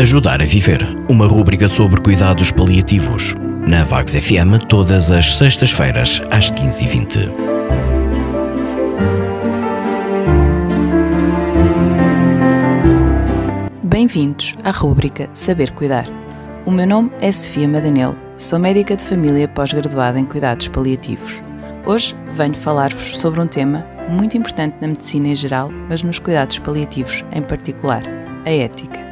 Ajudar a Viver, uma rúbrica sobre cuidados paliativos. Na Vagos FM, todas as sextas-feiras, às 15h20. Bem-vindos à rúbrica Saber Cuidar. O meu nome é Sofia Madanel, sou médica de família pós-graduada em cuidados paliativos. Hoje venho falar-vos sobre um tema muito importante na medicina em geral, mas nos cuidados paliativos em particular: a ética.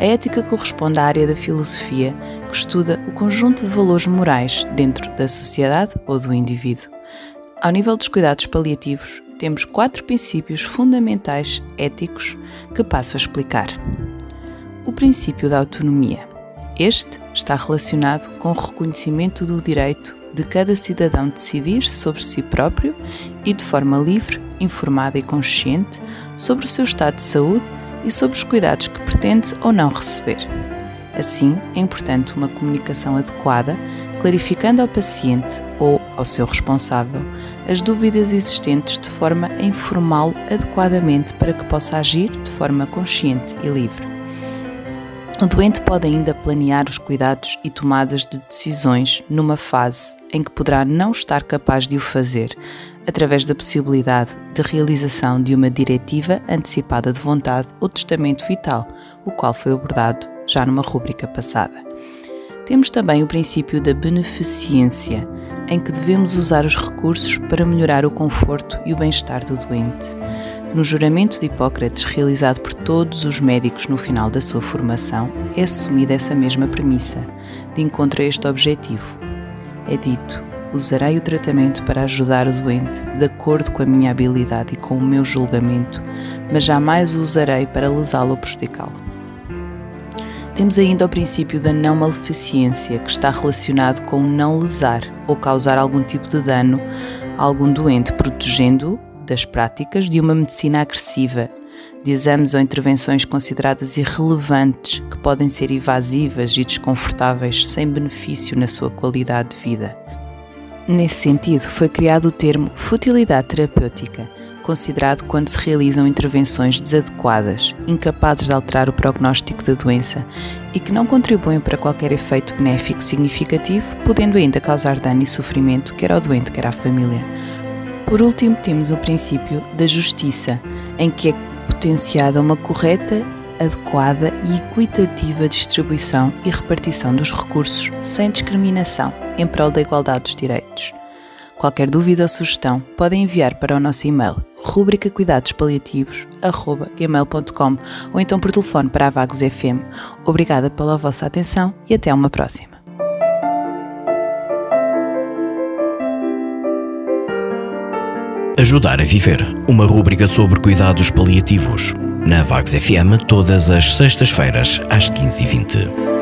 A ética corresponde à área da filosofia que estuda o conjunto de valores morais dentro da sociedade ou do indivíduo. Ao nível dos cuidados paliativos, temos quatro princípios fundamentais éticos que passo a explicar. O princípio da autonomia. Este está relacionado com o reconhecimento do direito de cada cidadão decidir sobre si próprio e de forma livre, informada e consciente sobre o seu estado de saúde e sobre os cuidados que pretende ou não receber. Assim, é importante uma comunicação adequada, clarificando ao paciente ou ao seu responsável as dúvidas existentes de forma a informá-lo adequadamente para que possa agir de forma consciente e livre. O doente pode ainda planear os cuidados e tomadas de decisões numa fase em que poderá não estar capaz de o fazer, através da possibilidade de realização de uma diretiva antecipada de vontade ou testamento vital, o qual foi abordado já numa rúbrica passada. Temos também o princípio da beneficência, em que devemos usar os recursos para melhorar o conforto e o bem-estar do doente. No juramento de Hipócrates, realizado por todos os médicos no final da sua formação, é assumida essa mesma premissa, de encontro a este objetivo. É dito: usarei o tratamento para ajudar o doente, de acordo com a minha habilidade e com o meu julgamento, mas jamais o usarei para lesá-lo ou prejudicá-lo. Temos ainda o princípio da não maleficência, que está relacionado com não lesar ou causar algum tipo de dano a algum doente, protegendo-o das práticas de uma medicina agressiva, de exames ou intervenções consideradas irrelevantes que podem ser invasivas e desconfortáveis sem benefício na sua qualidade de vida. Nesse sentido, foi criado o termo futilidade terapêutica, considerado quando se realizam intervenções desadequadas, incapazes de alterar o prognóstico da doença e que não contribuem para qualquer efeito benéfico significativo, podendo ainda causar dano e sofrimento quer ao doente, quer à família. Por último, temos o princípio da justiça, em que é potenciada uma correta adequada e equitativa distribuição e repartição dos recursos sem discriminação em prol da igualdade dos direitos. Qualquer dúvida ou sugestão podem enviar para o nosso e-mail rubrica cuidados paliativos@gmail.com ou então por telefone para a Vagos FM. Obrigada pela vossa atenção e até uma próxima. Ajudar a Viver, uma rúbrica sobre cuidados paliativos. Na Vagos FM, todas as sextas-feiras, às 15h20.